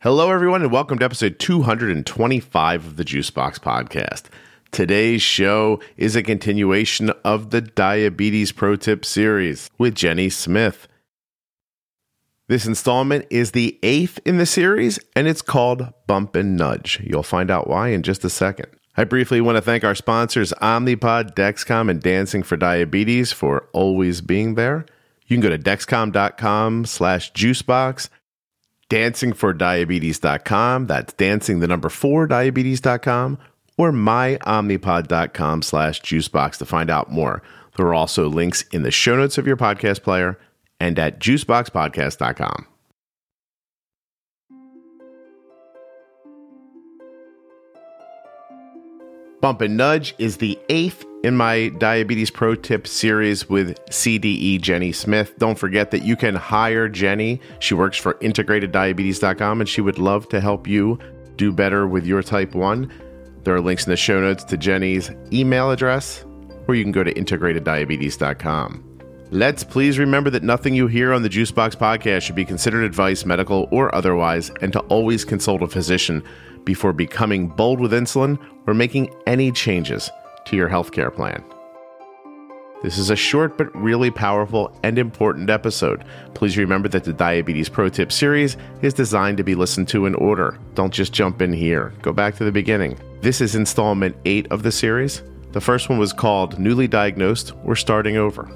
Hello, everyone, and welcome to episode 225 of the Juicebox Podcast. Today's show is a continuation of the Diabetes Pro Tip series with Jenny Smith. This installment is the eighth in the series, and it's called Bump and Nudge. You'll find out why in just a second. I briefly want to thank our sponsors, Omnipod, Dexcom, and Dancing for Diabetes for always being there. You can go to dexcom.com slash juicebox dancingfordiabetes.com. That's dancing the number four diabetes.com or myomnipod.com slash juicebox to find out more. There are also links in the show notes of your podcast player and at juiceboxpodcast.com. Bump and Nudge is the eighth in my Diabetes Pro Tip series with CDE Jenny Smith. Don't forget that you can hire Jenny. She works for integrateddiabetes.com and she would love to help you do better with your type 1. There are links in the show notes to Jenny's email address, or you can go to integrateddiabetes.com. Let's please remember that nothing you hear on the Juicebox podcast should be considered advice, medical or otherwise, and to always consult a physician before becoming bold with insulin or making any changes to your healthcare plan. This is a short but really powerful and important episode. Please remember that the Diabetes Pro Tip series is designed to be listened to in order. Don't just jump in here. Go back to the beginning. This is installment 8 of the series. The first one was called Newly Diagnosed or Starting Over.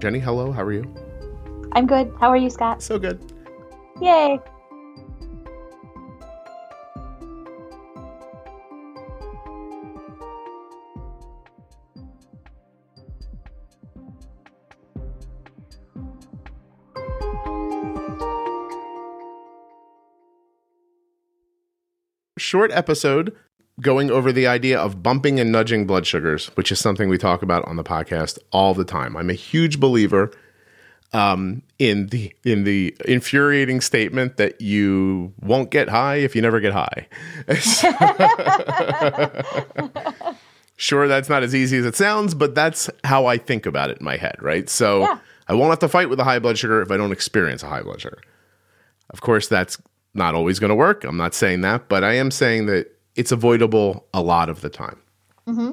Jenny, hello. How are you? I'm good. How are you, Scott? So good. Yay. Short episode going over the idea of bumping and nudging blood sugars, which is something we talk about on the podcast all the time. I'm a huge believer um, in the in the infuriating statement that you won't get high if you never get high. sure, that's not as easy as it sounds, but that's how I think about it in my head, right? So Yeah. I won't have to fight with a high blood sugar if I don't experience a high blood sugar. Of course, that's not always going to work. I'm not saying that, but I am saying that it's avoidable a lot of the time. hmm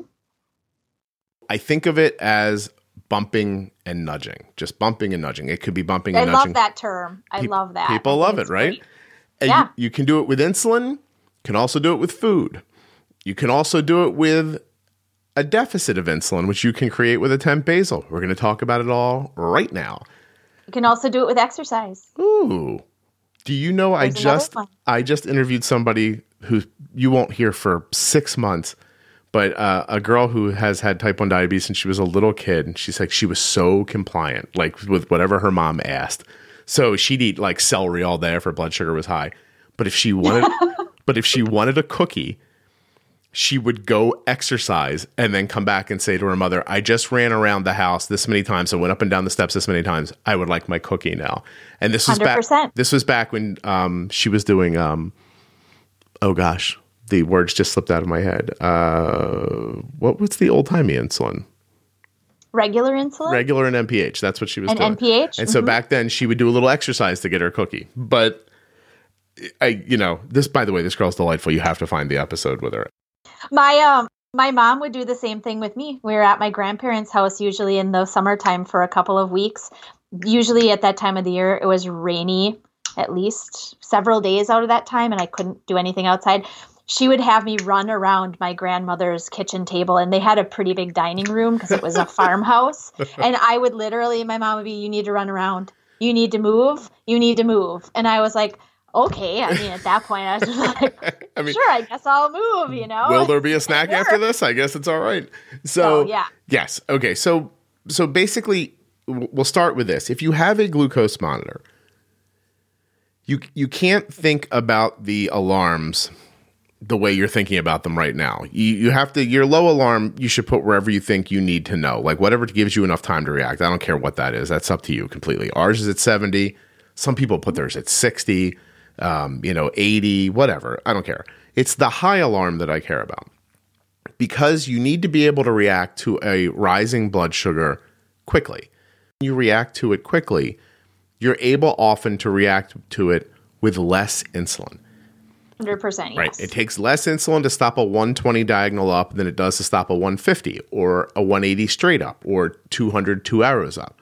I think of it as bumping and nudging, just bumping and nudging. It could be bumping I and nudging. I love that term. I Peop- love that. people love it, right? great. And Yeah. you, you can do it with insulin, can also do it with food. You can also do it with a deficit of insulin, which you can create with a temp basal. We're going to talk about it all right now. You can also do it with exercise. Ooh. Do you know I There's another just. I just interviewed somebody who you won't hear for six months, but uh, a girl who has had type one diabetes since she was a little kid. And she's like she was so compliant, like with whatever her mom asked. So she'd eat like celery all day if her blood sugar was high. But if she wanted, but if she wanted a cookie, she would go exercise and then come back and say to her mother, I just ran around the house this many times and went up and down the steps this many times. I would like my cookie now. And this was back 100%. this was back when um, she was doing um, oh gosh, the words just slipped out of my head. Uh, what was the old timey insulin? Regular insulin. Regular and NPH. That's what she was And doing. NPH? And so Mhm. back then she would do a little exercise to get her cookie. But I, you know, this by the way, this girl's delightful. You have to find the episode with her. my um my mom would do the same thing with me. We were at my grandparents' house usually in the summertime for a couple of weeks. Usually at that time of the year it was rainy at least several days out of that time and I couldn't do anything outside. She would have me run around my grandmother's kitchen table and they had a pretty big dining room because it was a farmhouse and I would literally my mom would be you need to run around. You need to move. You need to move. And I was like Okay, I mean, at that point, I was just like, I mean, sure, I guess I'll move, you know? will there be a snack after this? I guess it's all right. So Oh, yeah. Yes. Okay. So so basically, we'll start with this. If you have a glucose monitor, you you can't think about the alarms the way you're thinking about them right now. You you have to your low alarm you should put wherever you think you need to know. Like whatever gives you enough time to react. I don't care what that is. That's up to you completely. Ours is at 70. Some people put theirs at 60, um, you know, 80, whatever. I don't care. It's the high alarm that I care about because you need to be able to react to a rising blood sugar quickly. You react to it quickly, you're able often to react to it with less insulin. 100% yes. Right. It takes less insulin to stop a 120 diagonal up than it does to stop a 150 or a 180 straight up or 200 two arrows up.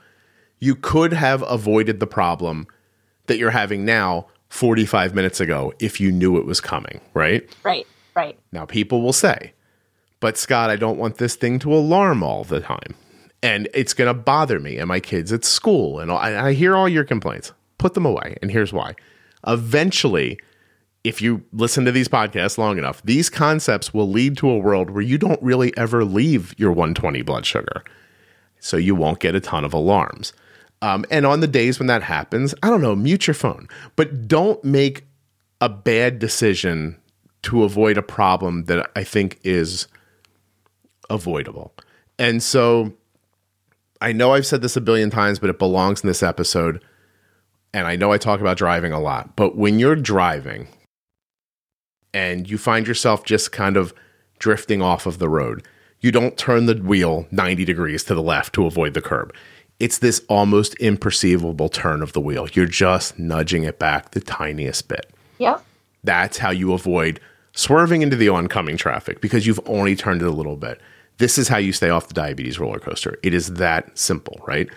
You could have avoided the problem that you're having now 45 minutes ago if you knew it was coming, right? Right, right. Now, people will say, but Scott, I don't want this thing to alarm all the time. And it's going to bother me and my kids at school. And I, I hear all your complaints. Put them away. And here's why. Eventually, if you listen to these podcasts long enough, these concepts will lead to a world where you don't really ever leave your 120 blood sugar. So you won't get a ton of alarms. Um, and on the days when that happens, I don't know, mute your phone, but don't make a bad decision to avoid a problem that I think is avoidable. And so I know I've said this a billion times, but it belongs in this episode. And I know I talk about driving a lot, but when you're driving and you find yourself just kind of drifting off of the road, you don't turn the wheel 90 degrees to the left to avoid the curb. It's this almost imperceivable turn of the wheel. You're just nudging it back the tiniest bit. Yep. That's how you avoid swerving into the oncoming traffic because you've only turned it a little bit. This is how you stay off the diabetes roller coaster. It is that simple, right?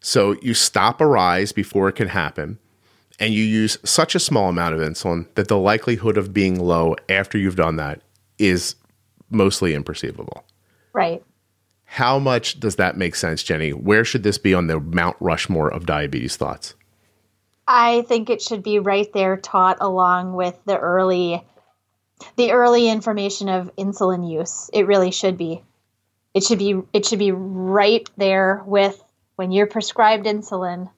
So you stop a rise before it can happen, and you use such a small amount of insulin that the likelihood of being low after you've done that is mostly imperceivable. Right. How much does that make sense, Jenny? Where should this be on the Mount Rushmore of diabetes thoughts? I think it should be right there taught along with the early the early information of insulin use. It really should be. It should be it should be right there with when you're prescribed insulin.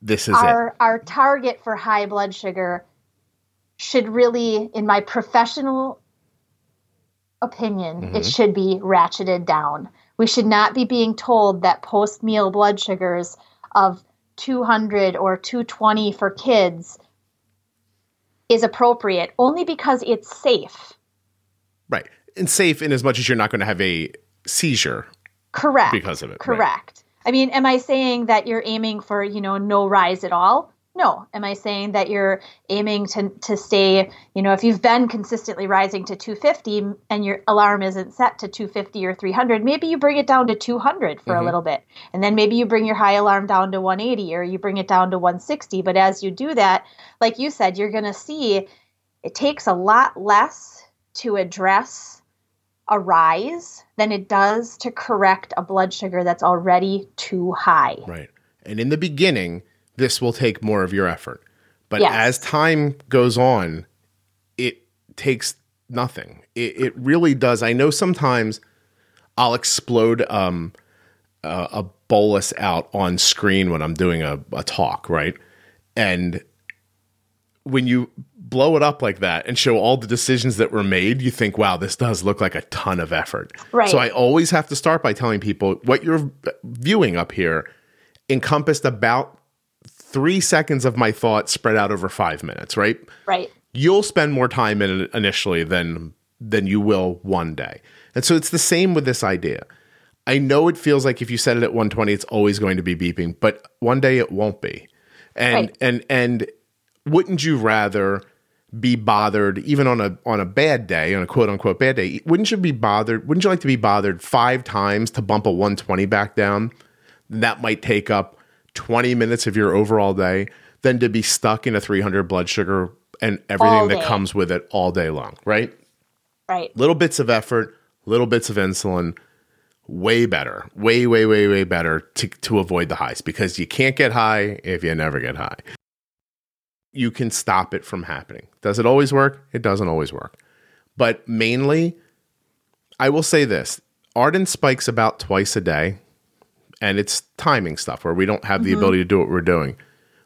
This is our it. our target for high blood sugar should really in my professional opinion, mm-hmm. it should be ratcheted down. We should not be being told that post meal blood sugars of 200 or 220 for kids is appropriate only because it's safe. Right. And safe in as much as you're not going to have a seizure. Correct. Because of it. Correct. Right. I mean, am I saying that you're aiming for, you know, no rise at all? No. Am I saying that you're aiming to, to stay, you know, if you've been consistently rising to 250 and your alarm isn't set to 250 or 300, maybe you bring it down to 200 for mm-hmm. a little bit. And then maybe you bring your high alarm down to 180 or you bring it down to 160. But as you do that, like you said, you're going to see it takes a lot less to address a rise than it does to correct a blood sugar that's already too high. Right. And in the beginning, this will take more of your effort. But yes. as time goes on, it takes nothing. It, it, really does. I know sometimes I'll explode um, a, a bolus out on screen when I'm doing a, a talk, right? And when you blow it up like that and show all the decisions that were made, you think, wow, this does look like a ton of effort. Right. So I always have to start by telling people what you're viewing up here encompassed about three seconds of my thought spread out over five minutes, right? Right. You'll spend more time in it initially than than you will one day. And so it's the same with this idea. I know it feels like if you set it at 120, it's always going to be beeping, but one day it won't be. And right. and and wouldn't you rather be bothered even on a on a bad day, on a quote unquote bad day? Wouldn't you be bothered? Wouldn't you like to be bothered five times to bump a 120 back down? That might take up 20 minutes of your overall day than to be stuck in a 300 blood sugar and everything that comes with it all day long, right? Right. Little bits of effort, little bits of insulin, way better, way, way, way, way better to, to avoid the highs because you can't get high if you never get high. You can stop it from happening. Does it always work? It doesn't always work. But mainly, I will say this Arden spikes about twice a day and it's timing stuff where we don't have the mm-hmm. ability to do what we're doing.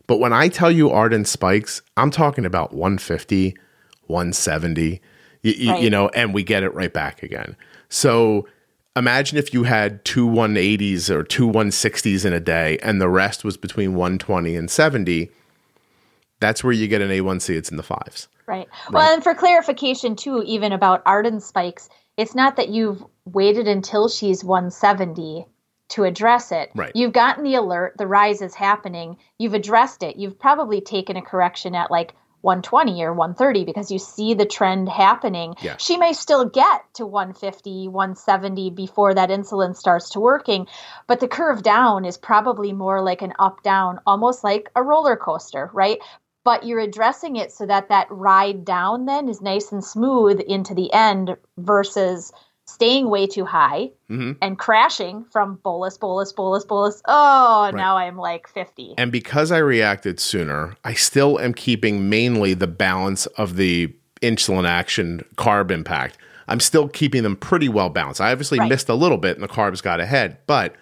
But when I tell you Arden spikes, I'm talking about 150, 170, you, right. you know, and we get it right back again. So imagine if you had two 180s or two 160s in a day and the rest was between 120 and 70. That's where you get an A1C. It's in the fives. Right. right. Well, and for clarification, too, even about Arden spikes, it's not that you've waited until she's 170 to address it. Right. You've gotten the alert, the rise is happening, you've addressed it. You've probably taken a correction at like 120 or 130 because you see the trend happening. Yeah. She may still get to 150, 170 before that insulin starts to working, but the curve down is probably more like an up down, almost like a roller coaster, right? But you're addressing it so that that ride down then is nice and smooth into the end versus staying way too high Mhm. and crashing from bolus, bolus, bolus, bolus. Oh, Right. now I'm like 50. And because I reacted sooner, I still am keeping mainly the balance of the insulin action carb impact. I'm still keeping them pretty well balanced. I obviously Right. missed a little bit and the carbs got ahead, but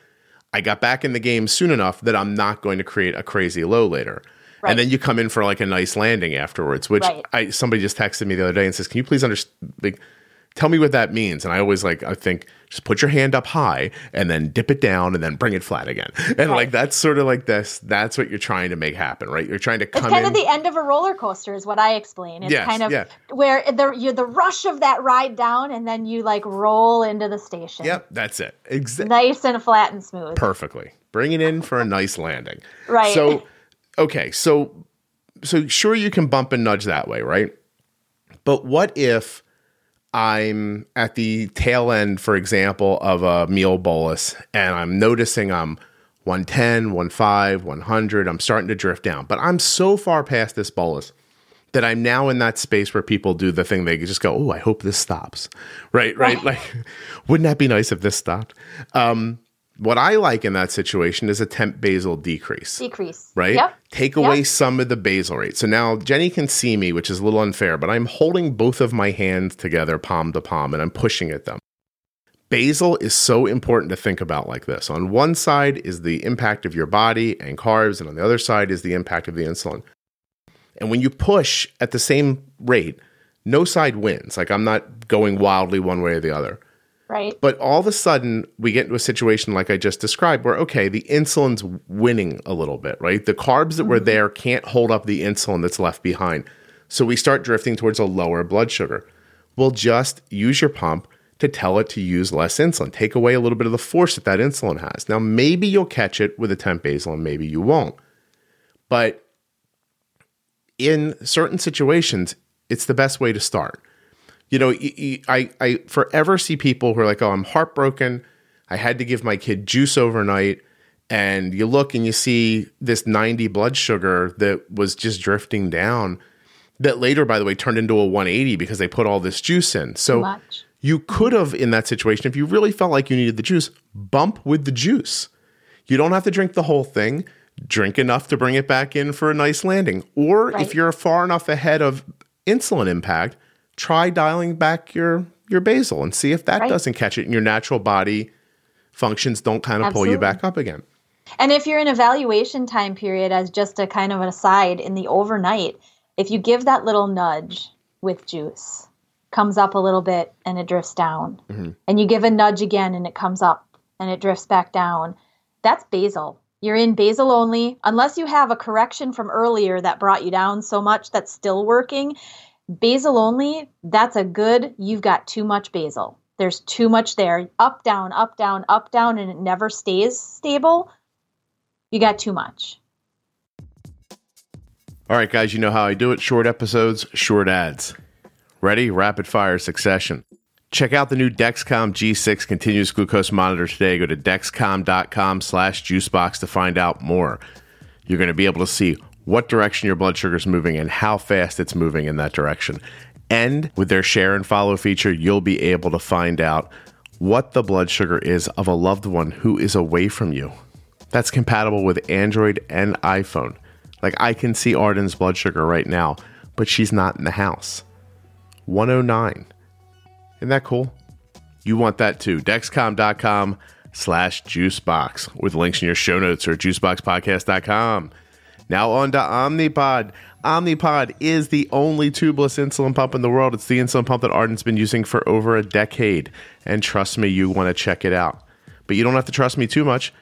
I got back in the game soon enough that I'm not going to create a crazy low later. Right. And then you come in for like a nice landing afterwards, which Right. I somebody just texted me the other day and says, "Can you please understand like tell me what that means?" And I always like I think just put your hand up high and then dip it down and then bring it flat again. And like that's sort of like this that's what you're trying to make happen, right? You're trying to It's come kind in of the end of a roller coaster, is what I explain. It's Yes, kind of yeah. where the you're the rush of that ride down, and then you like roll into the station. Yep, that's it. Exactly. Nice and flat and smooth. Perfectly. Bring it in for a nice landing. Right. So, okay, so so sure you can bump and nudge that way, right? But what if I'm at the tail end, for example, of a meal bolus and I'm noticing I'm 110, 15, 100, I'm starting to drift down, but I'm so far past this bolus that I'm now in that space where people do the thing they just go, "Oh, I hope this stops." Right, right. Right. Like wouldn't that be nice if this stopped? Um what I like in that situation is a temp basal decrease Decrease. right? Yep. Take Yep. away some of the basal rate. So now Jenny can see me, which is a little unfair, but I'm holding both of my hands together, palm to palm, and I'm pushing at them. Basal is so important to think about like this. On one side is the impact of your body and carbs, and on the other side is the impact of the insulin. And when you push at the same rate, no side wins. Like I'm not going wildly one way or the other. Right. But all of a sudden, we get into a situation like I just described where, okay, the insulin's winning a little bit, right? The carbs that were mm-hmm. there can't hold up the insulin that's left behind. So we start drifting towards a lower blood sugar. Well, just use your pump to tell it to use less insulin. Take away a little bit of the force that that insulin has. Now, maybe you'll catch it with a temp basal and maybe you won't. But in certain situations, it's the best way to start you know, I, I forever see people who are like, oh, I'm heartbroken. I had to give my kid juice overnight. And you look and you see this 90 blood sugar that was just drifting down, that later, by the way, turned into a 180 because they put all this juice in. So much. you could have, in that situation, if you really felt like you needed the juice, bump with the juice. You don't have to drink the whole thing. Drink enough to bring it back in for a nice landing. Or if you're far enough ahead of insulin impact, try dialing back your your basal and see if that Right. doesn't catch it and your natural body functions don't kind of pull you back up again. And if you're in evaluation time period, as just a kind of an aside, in the overnight, if you give that little nudge with juice, comes up a little bit and it drifts down, mm-hmm. and you give a nudge again and it comes up and it drifts back down, that's basal. You're in basal only, unless you have a correction from earlier that brought you down so much that's still working. Basal only, that's a good, you've got too much basal. There's too much there. Up, down, up, down, up, down, and it never stays stable you got too much. All right, guys, you know how I do it. Short episodes, short ads. Ready? Rapid fire succession. Check out the new Dexcom G6 continuous glucose monitor today. Go to dexcom.com slash juicebox to find out more. You're going to be able to see what direction your blood sugar is moving and how fast it's moving in that direction. And with their share and follow feature, you'll be able to find out what the blood sugar is of a loved one who is away from you. That's compatible with Android and iPhone. Like I can see Arden's blood sugar right now, but she's not in the house. 109. Isn't that cool? You want that too. Dexcom.com slash juicebox with links in your show notes or juiceboxpodcast.com. Now on to Omnipod. Omnipod is the only tubeless insulin pump in the world. It's the insulin pump that Arden's been using for over a decade. And trust me, you want to check it out. But you don't have to trust me too much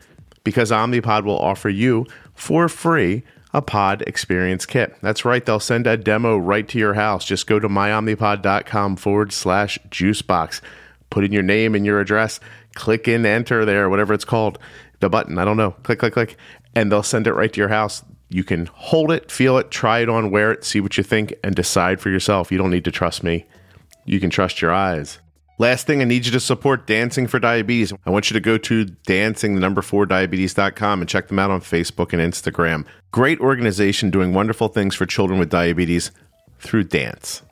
because Omnipod will offer you for free a pod experience kit. That's right, they'll send a demo right to your house. Just go to myomnipod.com forward slash juicebox. Put in your name and your address, click in enter there, whatever it's called, the button. I don't know. Click, click, click, and they'll send it right to your house. You can hold it, feel it, try it on, wear it, see what you think, and decide for yourself. You don't need to trust me. You can trust your eyes. Last thing, I need you to support Dancing for Diabetes. I want you to go to dancing, number four diabetes.com and check them out on Facebook and Instagram. Great organization doing wonderful things for children with diabetes through dance.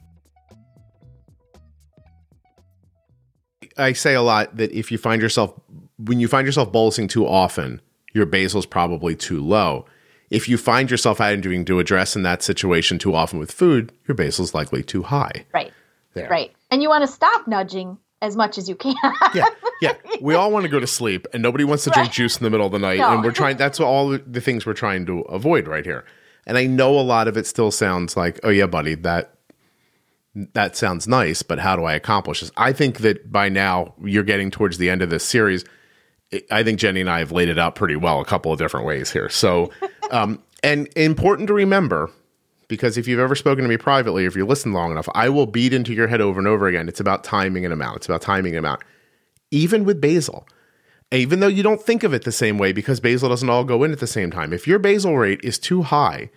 I say a lot that if you find yourself, when you find yourself bolusing too often, your basal is probably too low. If you find yourself having to address in that situation too often with food, your basal is likely too high. Right. There. Right. And you want to stop nudging as much as you can. yeah. Yeah. We all want to go to sleep and nobody wants to drink right. juice in the middle of the night. No. And we're trying, that's all the things we're trying to avoid right here. And I know a lot of it still sounds like, oh, yeah, buddy, that that sounds nice, but how do I accomplish this? I think that by now you're getting towards the end of this series. I think Jenny and I have laid it out pretty well a couple of different ways here. So, um, and important to remember because if you've ever spoken to me privately, if you listen long enough, I will beat into your head over and over again. It's about timing and amount. It's about timing and amount. Even with basal, even though you don't think of it the same way because basal doesn't all go in at the same time. If your basal rate is too high,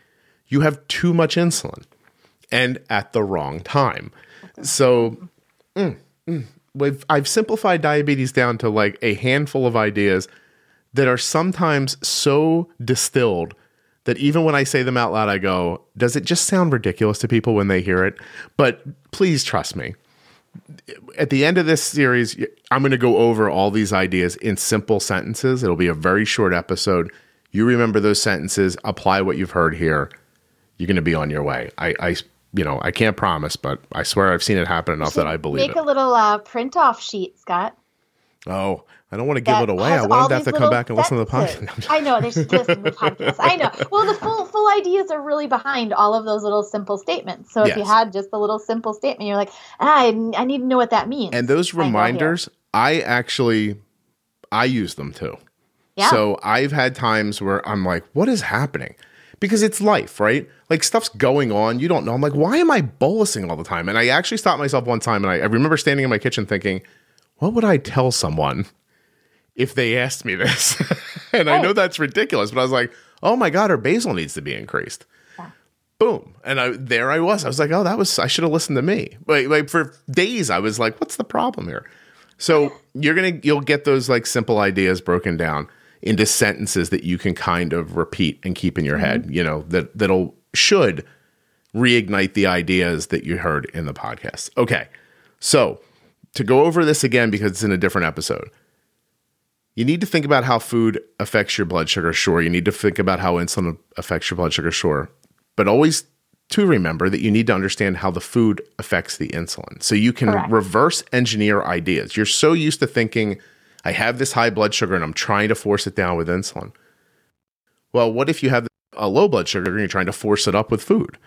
you have too much insulin and at the wrong time. So, mm, mm, I've simplified diabetes down to like a handful of ideas that are sometimes so distilled that even when I say them out loud, I go, does it just sound ridiculous to people when they hear it? But please trust me. At the end of this series, I'm going to go over all these ideas in simple sentences. It'll be a very short episode. You remember those sentences, apply what you've heard here. You're going to be on your way. I, I you know, I can't promise, but I swear I've seen it happen enough that I believe make it. Make a little uh, print off sheet, Scott. Oh, I don't want to give it away. I want them to have to come back and listen to the podcast. I know there's should listen to the podcast. I know. Well, the full full ideas are really behind all of those little simple statements. So if yes. you had just a little simple statement, you're like, ah, I, I need to know what that means. And those reminders, I, I actually I use them too. Yeah. So I've had times where I'm like, what is happening? Because it's life, right? Like stuff's going on. You don't know. I'm like, why am I bolusing all the time? And I actually stopped myself one time and I, I remember standing in my kitchen thinking, what would I tell someone if they asked me this. and I know oh. that's ridiculous, but I was like, oh my God, her basal needs to be increased. Yeah. Boom. And I, there I was. I was like, oh, that was, I should have listened to me. Like, like for days, I was like, what's the problem here? So you're going to, you'll get those like simple ideas broken down into sentences that you can kind of repeat and keep in your mm-hmm. head, you know, that, that'll, should reignite the ideas that you heard in the podcast. Okay. So to go over this again, because it's in a different episode, you need to think about how food affects your blood sugar, sure. You need to think about how insulin affects your blood sugar, sure. But always to remember that you need to understand how the food affects the insulin. So you can Correct. reverse engineer ideas. You're so used to thinking, I have this high blood sugar and I'm trying to force it down with insulin. Well, what if you have a low blood sugar and you're trying to force it up with food?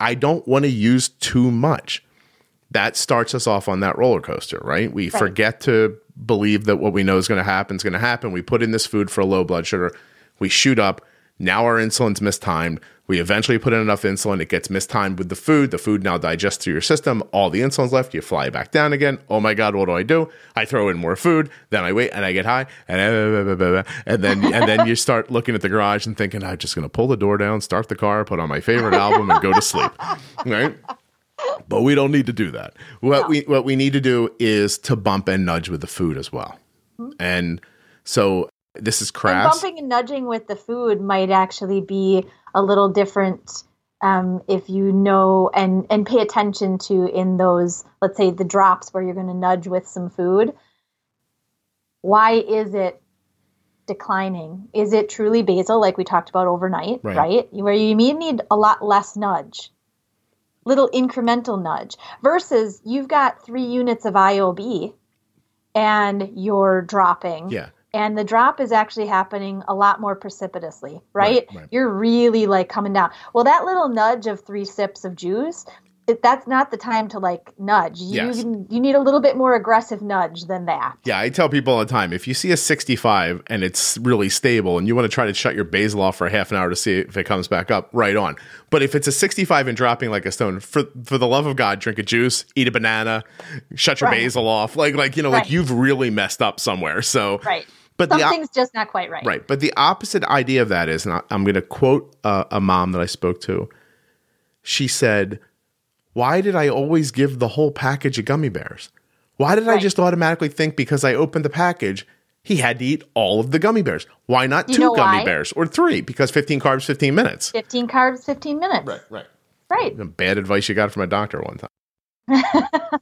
I don't want to use too much. That starts us off on that roller coaster, right? We right. forget to believe that what we know is going to happen is going to happen. We put in this food for a low blood sugar, we shoot up. Now our insulin's mistimed. We eventually put in enough insulin, it gets mistimed with the food. The food now digests through your system. All the insulin's left. You fly back down again. Oh my God, what do I do? I throw in more food. Then I wait and I get high. And, eh, and then and then you start looking at the garage and thinking, I'm just going to pull the door down, start the car, put on my favorite album, and go to sleep. Right? but we don't need to do that. What we what we need to do is to bump and nudge with the food as well. And so this is crass. And bumping and nudging with the food might actually be a little different um, if you know and and pay attention to in those let's say the drops where you're going to nudge with some food. Why is it declining? Is it truly basal, like we talked about overnight, right? right? Where you may need a lot less nudge little incremental nudge versus you've got three units of IOB and you're dropping. Yeah. And the drop is actually happening a lot more precipitously, right? right, right. You're really like coming down. Well, that little nudge of three sips of juice it, that's not the time to like nudge. You Yes. you need a little bit more aggressive nudge than that. Yeah, I tell people all the time if you see a 65 and it's really stable and you want to try to shut your basal off for a half an hour to see if it comes back up, right on. But if it's a 65 and dropping like a stone, for for the love of God, drink a juice, eat a banana, shut your Right. basal off. Like like you know, like you've really messed up somewhere. So Right. But the op- Something's just not quite right. Right. But the opposite idea of that is, and I- I'm going to quote uh, a mom that I spoke to. She said, Why did I always give the whole package of gummy bears? Why did I just automatically think because I opened the package, he had to eat all of the gummy bears? Why not You two know gummy why? bears or three? Because 15 carbs, 15 minutes. 15 carbs, 15 minutes. Right, right. Right. Bad advice you got from a doctor one time.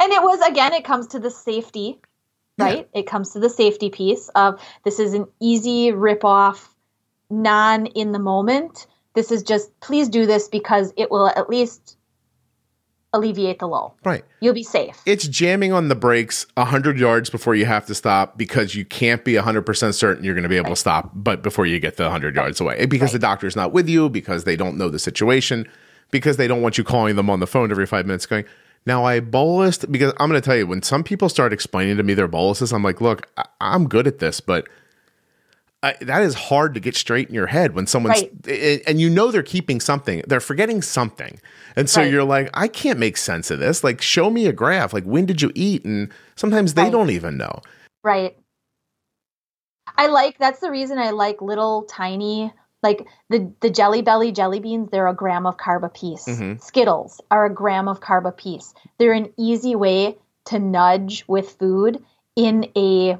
And it was again, it comes to the safety, right? It comes to the safety piece of this is an easy rip off, non in the moment. This is just please do this because it will at least alleviate the lull. Right. You'll be safe. It's jamming on the brakes 100 yards before you have to stop because you can't be 100% certain you're going to be able to stop, but before you get the 100 yards away. Because the doctor's not with you, because they don't know the situation, because they don't want you calling them on the phone every five minutes going, now I bolused, because I'm going to tell you, when some people start explaining to me their boluses, I'm like, look, I- I'm good at this, but I, that is hard to get straight in your head when someone's Right. and- and you know they're keeping something they're forgetting something and so Right. you're like i can't make sense of this like show me a graph like when did you eat and sometimes they Right. don't even know Right. I like that's the reason I like little tiny like the the jelly belly jelly beans they're a gram of carb a piece. Mhm. Skittles are a gram of carb a piece. They're an easy way to nudge with food in a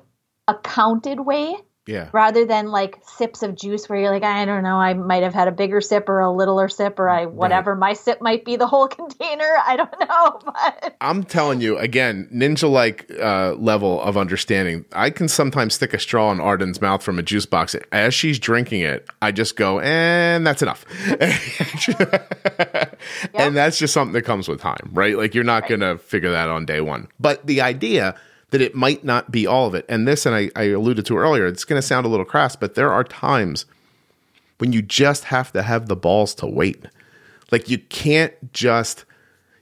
accounted way yeah. rather than like sips of juice where you're like I don't know I might have had a bigger sip or a littler sip or I whatever my sip might be the whole container I don't know but i'm telling you again ninja like uh, level of understanding. I can sometimes stick a straw in arden's mouth from a juice box. As she's drinking it i just go and that's enough. And that's just something that comes with time right? Like you're not gonna figure that on day one. But the idea that it might not be all of it. And this and i, I alluded to earlier it's gonna sound a little crass but there are times when you just have to have the balls to wait. Like you can't just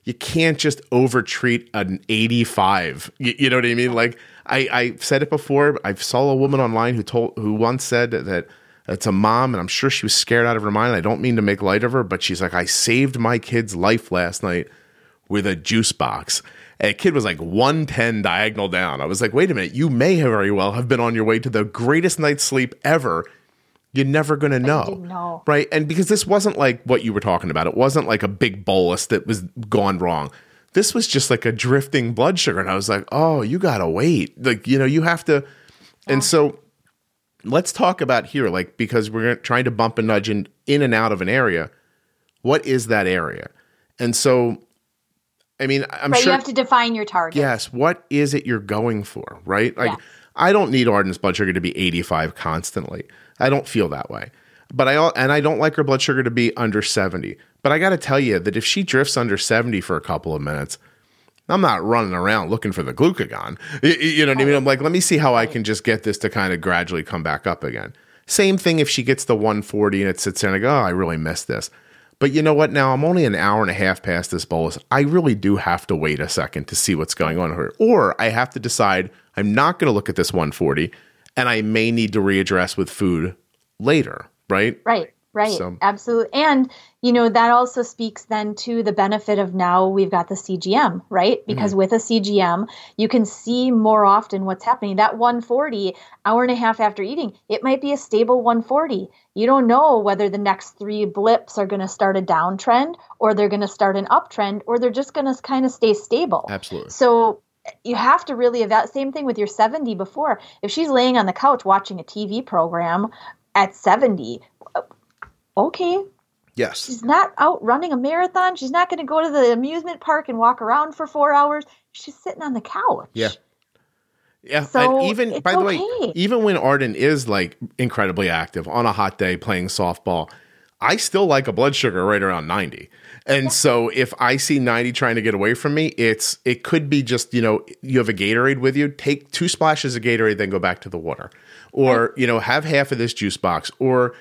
you can't just overtreat an 85 you, you know what i mean? Like i i said it before i saw a woman online who told who once said that it's a mom and i'm sure she was scared out of her mind. I don't mean to make light of her but she's like i saved my kid's life last night with a juice box and a kid was like 110 diagonal down i was like wait a minute you may have very well have been on your way to the greatest night's sleep ever you're never going to know. know. Right. And because this wasn't like what you were talking about, it wasn't like a big bolus that was gone wrong. This was just like a drifting blood sugar. And I was like, oh, you got to wait. Like, you know, you have to. And so let's talk about here, like, because we're trying to bump and nudge in, in and out of an area. What is that area? And so, I mean, I'm right sure. you have to define your target. Yes. What is it you're going for? Right? Like, Yeah. I don't need Arden's blood sugar to be 85 constantly. I don't feel that way. But I and I don't like her blood sugar to be under 70. But I got to tell you that if she drifts under 70 for a couple of minutes, I'm not running around looking for the glucagon. You know what I mean? I'm like, let me see how I can just get this to kind of gradually come back up again. Same thing if she gets the 140 and it sits there and I go, oh, I really missed this. But you know what? Now I'm only an hour and a half past this bolus. I really do have to wait a second to see what's going on here. Or I have to decide I'm not going to look at this 140 and I may need to readdress with food later, right? Right, right. So- Absolutely. And, you know, that also speaks then to the benefit of now we've got the CGM, right? Because Mm-hmm. with a CGM, you can see more often what's happening. That 140, hour and a half after eating, it might be a stable 140. You don't know whether the next three blips are going to start a downtrend or they're going to start an uptrend or they're just going to kind of stay stable. Absolutely. So you have to really evaluate. Same thing with your 70 before. If she's laying on the couch watching a TV program at 70, okay, Yes. she's not out running a marathon. She's not going to go to the amusement park and walk around for four hours. She's sitting on the couch. Yeah. Yeah, So and even by the way, even when Arden is like incredibly active on a hot day playing softball, I still like a blood sugar right around 90. And so if I see 90 trying to get away from me, it's it could be just, you know, you have a Gatorade with you, take two splashes of Gatorade then go back to the water. Or, you know, have half of this juice box or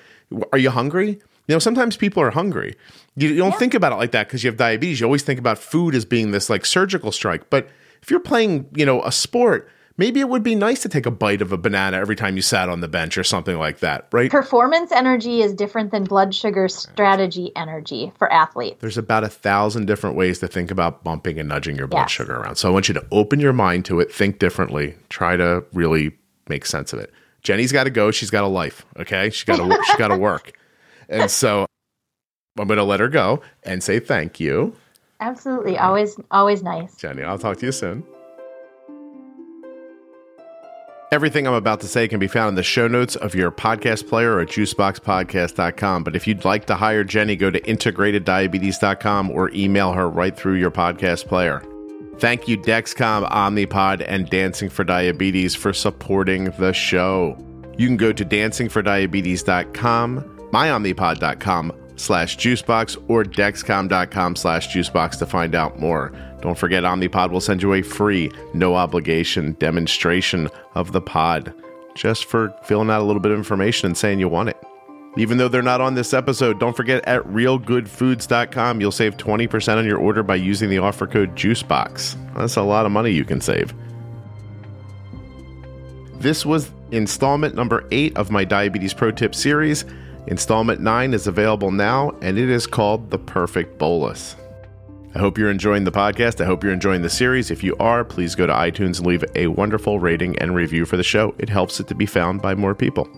are you hungry? You know, sometimes people are hungry. You, you don't yeah. think about it like that because you have diabetes. You always think about food as being this like surgical strike. But if you're playing, you know, a sport, maybe it would be nice to take a bite of a banana every time you sat on the bench or something like that, right? Performance energy is different than blood sugar strategy energy for athletes. There's about a thousand different ways to think about bumping and nudging your blood yes. sugar around. So I want you to open your mind to it, think differently, try to really make sense of it. Jenny's got to go. She's got a life. Okay, she got to she got to work, and so I'm going to let her go and say thank you. Absolutely, always always nice, Jenny. I'll talk to you soon. Everything I'm about to say can be found in the show notes of your podcast player at juiceboxpodcast.com. But if you'd like to hire Jenny, go to integrateddiabetes.com or email her right through your podcast player. Thank you, Dexcom, Omnipod, and Dancing for Diabetes for supporting the show. You can go to dancingfordiabetes.com, myomnipod.com slash juicebox, or dexcom.com slash juicebox to find out more. Don't forget, Omnipod will send you a free, no obligation demonstration of the pod just for filling out a little bit of information and saying you want it. Even though they're not on this episode, don't forget at realgoodfoods.com, you'll save 20% on your order by using the offer code JUICEBOX. That's a lot of money you can save. This was installment number eight of my Diabetes Pro Tip series. Installment nine is available now, and it is called The Perfect Bolus. I hope you're enjoying the podcast. I hope you're enjoying the series. If you are, please go to iTunes and leave a wonderful rating and review for the show. It helps it to be found by more people.